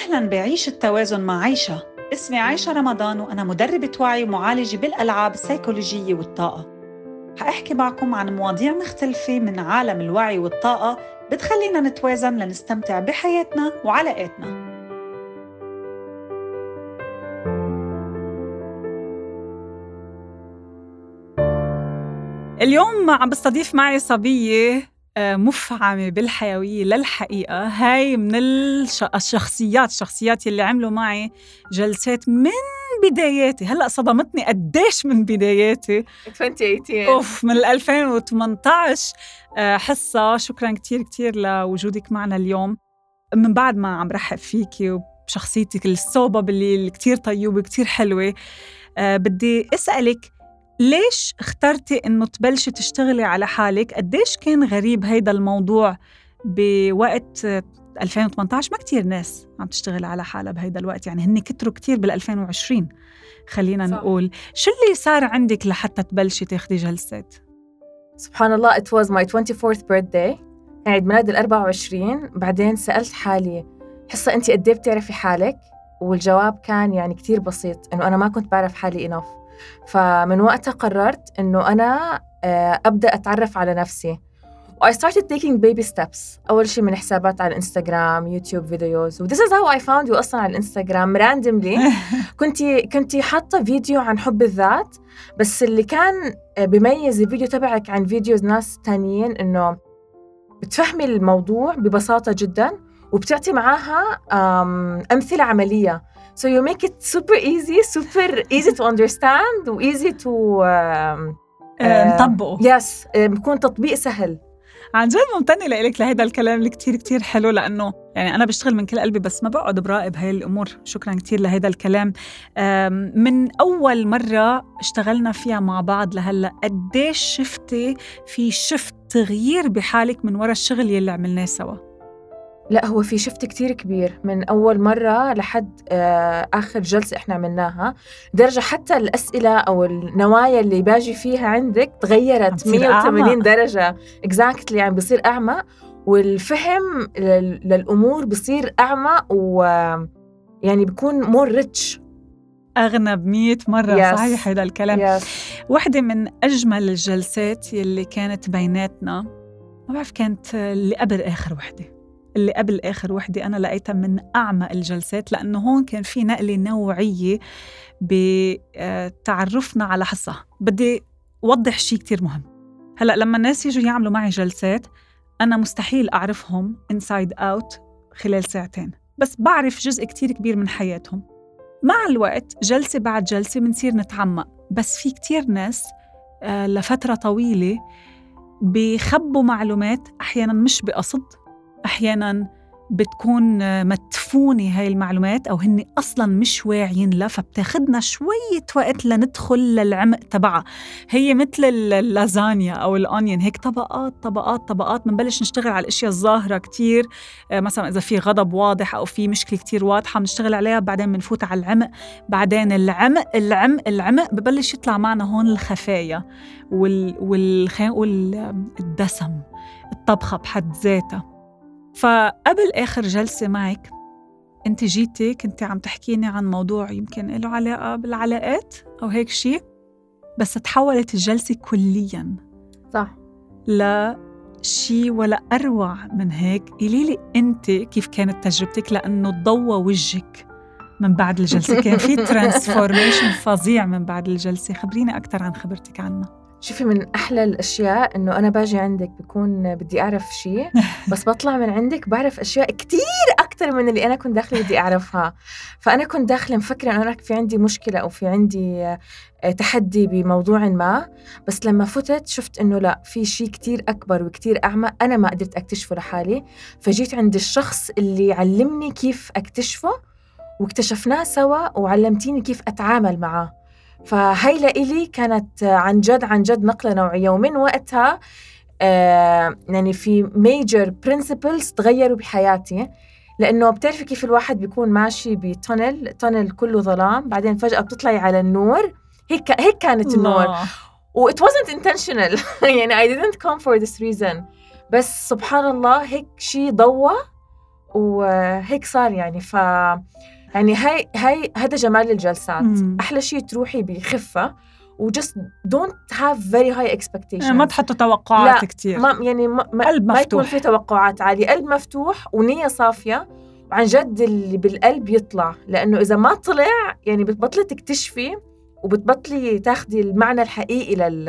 أهلا بعيش التوازن مع عيشة. اسمي عايشة رمضان وأنا مدربة وعي ومعالجة بالألعاب السيكولوجية والطاقة. حأحكي معكم عن مواضيع مختلفة من عالم الوعي والطاقة بتخلينا نتوازن لنستمتع بحياتنا وعلاقاتنا. اليوم عم بستضيف معي صبية مفعمة بالحيوية للحقيقة. هاي من الشخصيات الشخصيات اللي عملوا معي جلسات من بداياتي. هلأ صدمتني قديش من بداياتي. 2018 أوف من 2018 آه، حصة. شكرا كتير كتير لوجودك معنا اليوم. من بعد ما عم رحب فيكي وبشخصيتك الصوبة اللي كتير طيوبة كتير حلوة. أه بدي أسألك ليش اخترتي إنه تبلشي تشتغلي على حالك؟ قديش كان غريب هيدا الموضوع بوقت 2018 ما كتير ناس عم تشتغل على حالها بهيدا الوقت يعني هن كتروا كتير بال 2020 خلينا صح. نقول. شو اللي صار عندك لحتى تبلشي تاخدي جلسات؟ سبحان الله it was my 24th birthday. عيد ميلاد ال 24 بعدين سألت حالي حصة أنت قد إيه بتعرفي حالك؟ والجواب كان يعني كتير بسيط إنه أنا ما كنت بعرف حالي enough. فمن وقتها قررت إنه أنا آه، أبدأ أتعرف على نفسي. I started taking baby steps. أول شيء من حسابات على الإنستغرام يوتيوب videos. و this is how I found you أصلا على الإنستغرام randomly. كنت كنت حاطة فيديو عن حب الذات بس اللي كان آه، بيميز الفيديو تبعك عن videos ناس تانيين إنه بتفهمي الموضوع ببساطة جدا. وبتعطي معاها أمثلة عملية. So you make it super easy, super easy to understand و easy to uh, نطبقه. يس yes, بكون تطبيق سهل. عن جد ممتنة لك لهذا الكلام اللي كتير كتير حلو لأنه يعني أنا بشتغل من كل قلبي بس ما بقعد براقب هاي الأمور. شكرا كتير لهذا الكلام. من أول مرة اشتغلنا فيها مع بعض لهلأ قديش شفتي في شفت تغيير بحالك من وراء الشغل يلي عملناه سوا؟ لا هو في shift كتير كبير من أول مرة لحد آه آخر جلسة إحنا عملناها. درجة حتى الأسئلة أو النوايا اللي باجي فيها عندك تغيرت 180 درجة. Exactly يعني بصير أعمق والفهم للأمور بصير أعمق و يعني بيكون more rich أغنى بمية مرة. Yes. صحيح هذا الكلام. Yes. واحدة من أجمل الجلسات يلي كانت بيناتنا ما بعرف كانت اللي قبل آخر وحدة. اللي قبل آخر وحدة أنا لقيتها من أعمى الجلسات لأنه هون كان في نقلة نوعية بتعرفنا على حصة. بدي أوضح شيء كتير مهم. هلأ لما الناس يجوا يعملوا معي جلسات أنا مستحيل أعرفهم inside out خلال ساعتين. بس بعرف جزء كتير كبير من حياتهم. مع الوقت جلسة بعد جلسة بنصير نتعمق. بس في كتير ناس آه، لفترة طويلة بيخبوا معلومات أحيانا مش بقصد. أحيانا بتكون مدفونة هاي المعلومات أو هن أصلا مش واعيين لها فبتاخدنا شوية وقت لندخل للعمق تبعها. هي مثل اللازانيا أو الأونيون هيك طبقات طبقات طبقات بنبلش نشتغل على الأشياء الظاهرة كتير. آه، مثلا إذا في غضب واضح أو في مشكلة كتير واضحة بنشتغل عليها بعدين بنفوت على العمق. بعدين العمق العمق العمق ببلش يطلع معنا هون الخفايا وال, وال... خلينا نقول الدسم الطبخة بحد ذاتها. فقبل آخر جلسة معك أنت جيتي كنت عم تحكيني عن موضوع يمكن له علاقة بالعلاقات أو هيك شيء بس تحولت الجلسة كلياً. صح. لشيء ولا أروع من هيك. قولي لي أنت كيف كانت تجربتك؟ لأنه ضوى وجهك من بعد الجلسة. كان في ترانسفورميشن فظيع من بعد الجلسة. خبريني أكثر عن خبرتك عنها. شوفي من أحلى الأشياء إنه أنا باجي عندك بكون بدي أعرف شيء بس بطلع من عندك بعرف أشياء كتير أكتر من اللي أنا كنت داخلة بدي أعرفها. فأنا كنت داخلة مفكرة إنه أنا في عندي مشكلة أو في عندي آه، تحدي بموضوع ما بس لما فتت شفت إنه لا في شيء كتير أكبر وكتير أعمى أنا ما قدرت أكتشفه لحالي. فجيت عند الشخص اللي علمني كيف أكتشفه واكتشفناه سوا وعلمتيني كيف أتعامل معاه. فهي لإلي كانت عن جد عن جد نقلة نوعية. ومن وقتها آه يعني في major principles تغيروا بحياتي لأنه بتعرفي كيف الواحد بيكون ماشي ب tunnel tunnel كله ظلام بعدين فجأة بتطلعي على النور. هيك هيك كانت النور. و it wasn't intentional. يعني I didn't come for this reason. بس سبحان الله هيك شيء ضوى وهيك صار يعني. ف يعني هاي هاي هذا جمال الجلسات. مم. أحلى شيء تروحي بخفة و just don't have very high expectation ما تحطوا توقعات لا، كتير. ما يعني ما, ما, قلب ما يكون مفتوح. في توقعات عالية. قلب مفتوح ونية صافية. وعن جد اللي بالقلب يطلع. لأنه إذا ما طلع يعني بتبطلي تكتشفي وبتبطلي تاخدي المعنى الحقيقي لل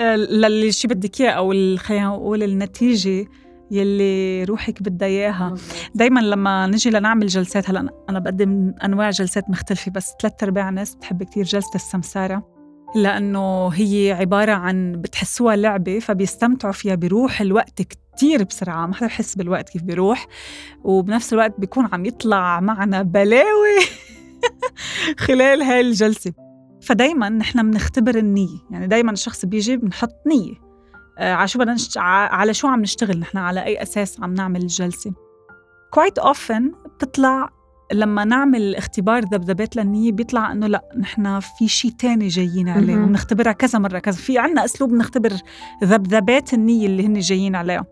آه، للي شي بدك إياه أو خلينا نقول النتيجة. يلي روحك بدها إياها. دايما لما نجي لنعمل جلسات هلأ أنا بقدم أنواع جلسات مختلفة بس ثلاث أرباع الناس بتحب كتير جلسة السمسارة لأنه هي عبارة عن بتحسوها لعبة فبيستمتعوا فيها بيروح الوقت كتير بسرعة ما حدا بحس بالوقت كيف بيروح وبنفس الوقت بيكون عم يطلع معنا بلاوي خلال هاي الجلسة. فدايما نحن بنختبر النية يعني دايما الشخص بيجي بنحط نية. آه، على شو بدنا نشت... على شو عم نشتغل نحن؟ على أي أساس عم نعمل الجلسة؟ Quite often بتطلع لما نعمل اختبار ذبذبات للنية بيطلع إنه لأ نحن في شيء تاني جايين عليه. وبنختبرها كذا مرة كذا. في عنا أسلوب نختبر ذبذبات النية اللي هن جايين عليها.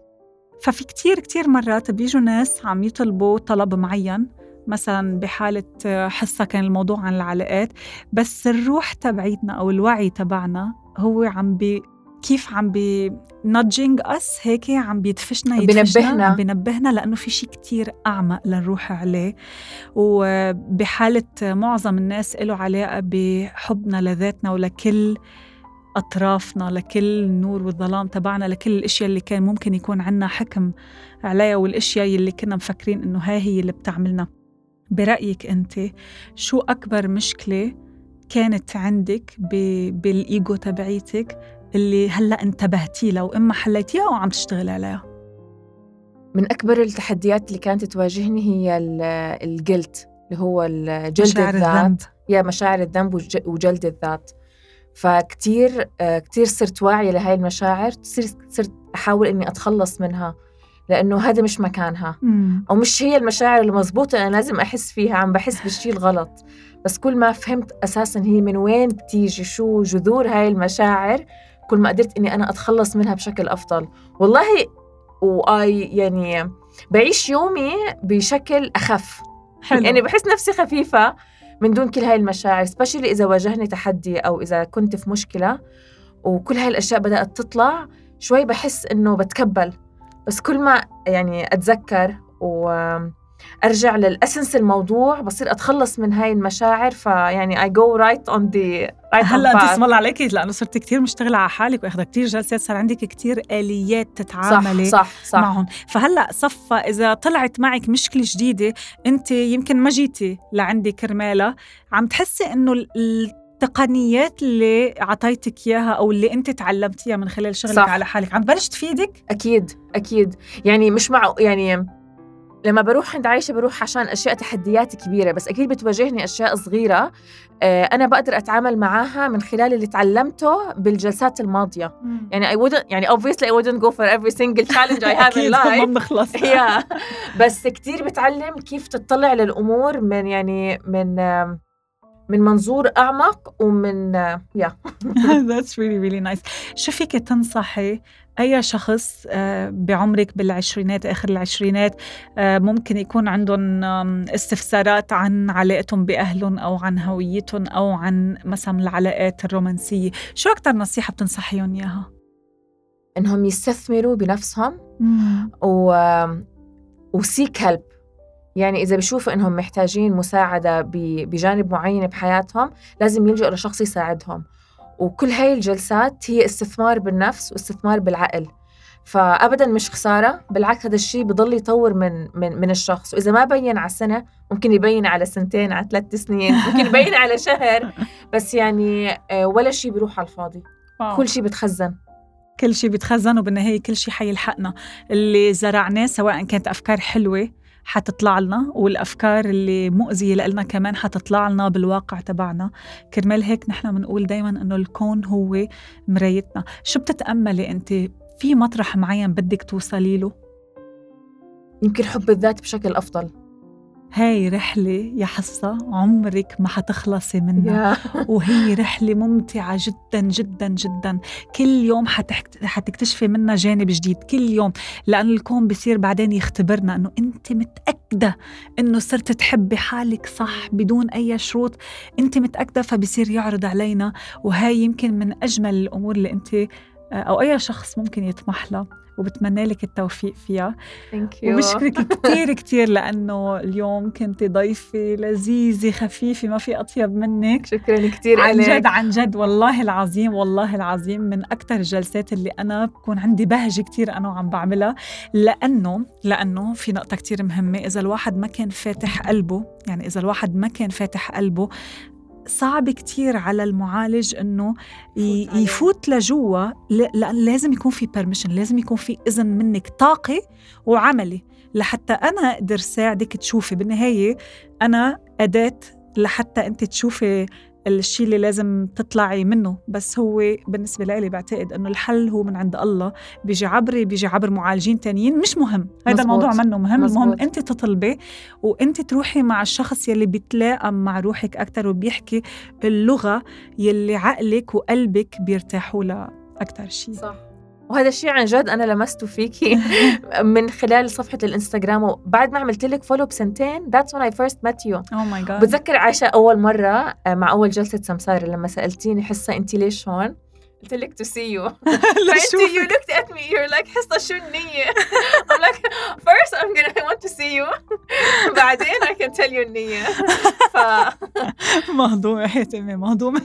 ففي كتير كتير مرات بيجوا ناس عم يطلبوا طلب معين مثلا بحالة آه، حصة كان الموضوع عن العلاقات بس الروح تبعيتنا أو الوعي تبعنا هو عم بي كيف عم بي nudging us هيك عم بيدفشنا. يدفشنا عم بينبهنا لأنه في شيء كتير أعمق لنروح عليه. وبحالة معظم الناس له علاقة بحبنا لذاتنا ولكل أطرافنا لكل النور والظلام تبعنا لكل الأشياء اللي كان ممكن يكون عنا حكم عليها والأشياء اللي كنا مفكرين إنه هاي هي اللي بتعملنا. برأيك أنت شو أكبر مشكلة كانت عندك ب- بالإيجو تبعيتك؟ اللي هلأ انتبهتي لها وإما حليتيها أو عم تشتغل عليها. من أكبر التحديات اللي كانت تواجهني هي الجلد اللي هو جلد مشاعر الذات. الذنب. يا مشاعر الذنب وج- وجلد الذات. فكتير آه، كتير صرت واعية لهاي المشاعر صرت أحاول إني أتخلص منها لأنه هذا مش مكانها. مم. أو مش هي المشاعر المضبوطة أنا لازم أحس فيها عم بحس بالشي الغلط. بس كل ما فهمت أساسا هي من وين بتيجي شو جذور هاي المشاعر كل ما قدرت إني أنا أتخلص منها بشكل أفضل. والله وآي يعني بعيش يومي بشكل أخف. حلو. يعني بحس نفسي خفيفة من دون كل هاي المشاعر سبيشلي إذا واجهني تحدي أو إذا كنت في مشكلة وكل هاي الأشياء بدأت تطلع شوي بحس إنه بتكبل. بس كل ما يعني أتذكر وأرجع للأسنس الموضوع بصير أتخلص من هاي المشاعر فيعني go right on the right هلأ انت. اسم الله عليكي لأنه صرت كتير مشتغلة على حالك وأخذة كتير جلسات صار عندك كتير آليات تتعاملي صح صح صح معهم فهلأ صفى إذا طلعت معك مشكلة جديدة أنت يمكن ما جيتي لعندي كرمالها عم تحسي إنه ال- التقنيات اللي عطيتك إياها أو اللي أنت تعلمتيها من خلال شغلك صح. على حالك عم تبلش تفيدك أكيد أكيد يعني مش مع يعني لما بروح عند عايشة بروح عشان أشياء تحديات كبيرة بس أكيد بتواجهني أشياء صغيرة آه، أنا بقدر أتعامل معاها من خلال اللي تعلمته بالجلسات الماضية. يعني I wouldn't يعني obviously I wouldn't go for every single challenge I have in ما life. بنخلص يا بس كتير بتعلم كيف تطلع للأمور من يعني من من منظور أعمق ومن يا That's really really nice. شو فيك تنصحي أي شخص آه، بعمرك بالعشرينات آخر العشرينات آه، ممكن يكون عندهم استفسارات عن علاقتهم بأهلهم أو عن هويتهم أو عن مثلا العلاقات الرومانسية. شو أكتر نصيحة بتنصحيهم إياها؟ إنهم يستثمروا بنفسهم و وسيك هيلب يعني إذا بشوفوا إنهم محتاجين مساعدة بجانب معين بحياتهم لازم يلجأوا لشخص يساعدهم. وكل هاي الجلسات هي استثمار بالنفس واستثمار بالعقل. فأبدا مش خسارة بالعكس هذا الشيء بضل يطور من من من الشخص. وإذا ما بين على سنة ممكن يبين على سنتين على ثلاث سنين ممكن يبين على شهر. بس يعني آه، ولا شيء بيروح على الفاضي. كل شيء بتخزن. كل شيء بيتخزن وبالنهاية كل شيء حيلحقنا. اللي زرعناه سواء كانت أفكار حلوة حتطلع لنا والأفكار اللي مؤذية لنا كمان حتطلع لنا بالواقع تبعنا. كرمال هيك نحن بنقول دايما إنه الكون هو مرايتنا. شو بتتأملي أنت؟ في مطرح معين بدك توصلي له؟ يمكن حب الذات بشكل أفضل. هاي رحلة يا حصة عمرك ما حتخلصي منها. وهي رحلة ممتعة جدا جدا جدا. كل يوم حتكتشفي منها جانب جديد كل يوم. لأن الكون بصير بعدين يختبرنا أنه أنت متأكدة أنه صرت تحبي حالك صح بدون أي شروط. أنت متأكدة فبصير يعرض علينا. وهاي يمكن من أجمل الأمور اللي أنت أو أي شخص ممكن يطمح لها. وبتمنى لك التوفيق فيها. thank you وبشكرك كثير كثير لأنه اليوم كنت ضيفة لذيذة خفيفة ما في أطيب منك. شكرا كثير عن جد عن جد والله العظيم والله العظيم من أكثر الجلسات اللي أنا بكون عندي بهجة كثير أنا وعم بعملها. لأنه لأنه في نقطة كثير مهمة إذا الواحد ما كان فاتح قلبه يعني إذا الواحد ما كان فاتح قلبه صعب كتير على المعالج إنه يفوت لجوا. لأن لازم يكون في بيرميشن لازم يكون في إذن منك طاقة وعملي. لحتى أنا أقدر ساعدك تشوفي. بالنهاية أنا أداة لحتى أنت تشوفي الشيء اللي لازم تطلعي منه. بس هو بالنسبة لي بعتقد أنه الحل هو من عند الله. بيجي عبري بيجي عبر معالجين تانيين. مش مهم. هذا الموضوع منه مهم. مزبوط. المهم أنت تطلبي وأنت تروحي مع الشخص يلي بيتلائم مع روحك أكثر وبيحكي اللغة يلي عقلك وقلبك بيرتاحوا لها أكثر شيء. صح. وهذا الشيء عن جد أنا لمسته فيكي من خلال صفحة الإنستغرام وبعد ما عملت لك follow بسنتين that's when I first met you oh my God بتذكر عائشه أول مرة آه، مع أول جلسة سمسار لما سألتيني حصة انت ليش هون؟ قلت لك to see you. فانت you looked at me. You're like حصة شو النية I'm like first I'm gonna I want to see you. بعدين I can tell you النية. ف مهضومة حاتمة مهضومة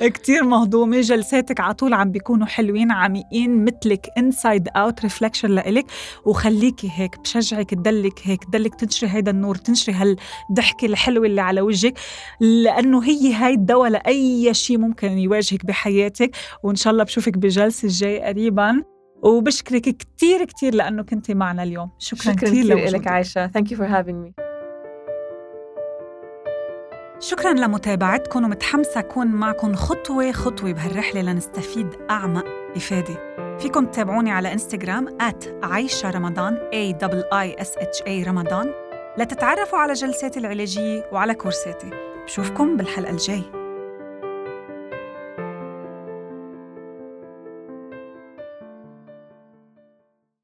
كتير مهضومة جلساتك على طول عم بيكونوا حلوين عميقين مثلك inside out reflection لإلك. وخليكي هيك بشجعك تدلك هيك تدلك تنشري هيدا النور تنشري هالضحكة الحلوة اللي على وجهك. لأنه هي هاي الدواء لأي شيء ممكن يواجهك بحياتك. وإن شاء الله بشوفك بجلسة الجاي قريبا. وبشكرك كتير كتير لأنه كنت معنا اليوم. شكرا, شكرا كثير لك عايشة. Thank you for having me. شكرا لمتابعتكم ومتحمسة أكون معكم خطوة خطوة بهالرحلة لنستفيد أعمق إفادة. فيكم تتابعوني على انستغرام عايشة رمضان A I S H A رمضان. لتتعرفوا على جلساتي العلاجية وعلى كورساتي. بشوفكم بالحلقة الجاي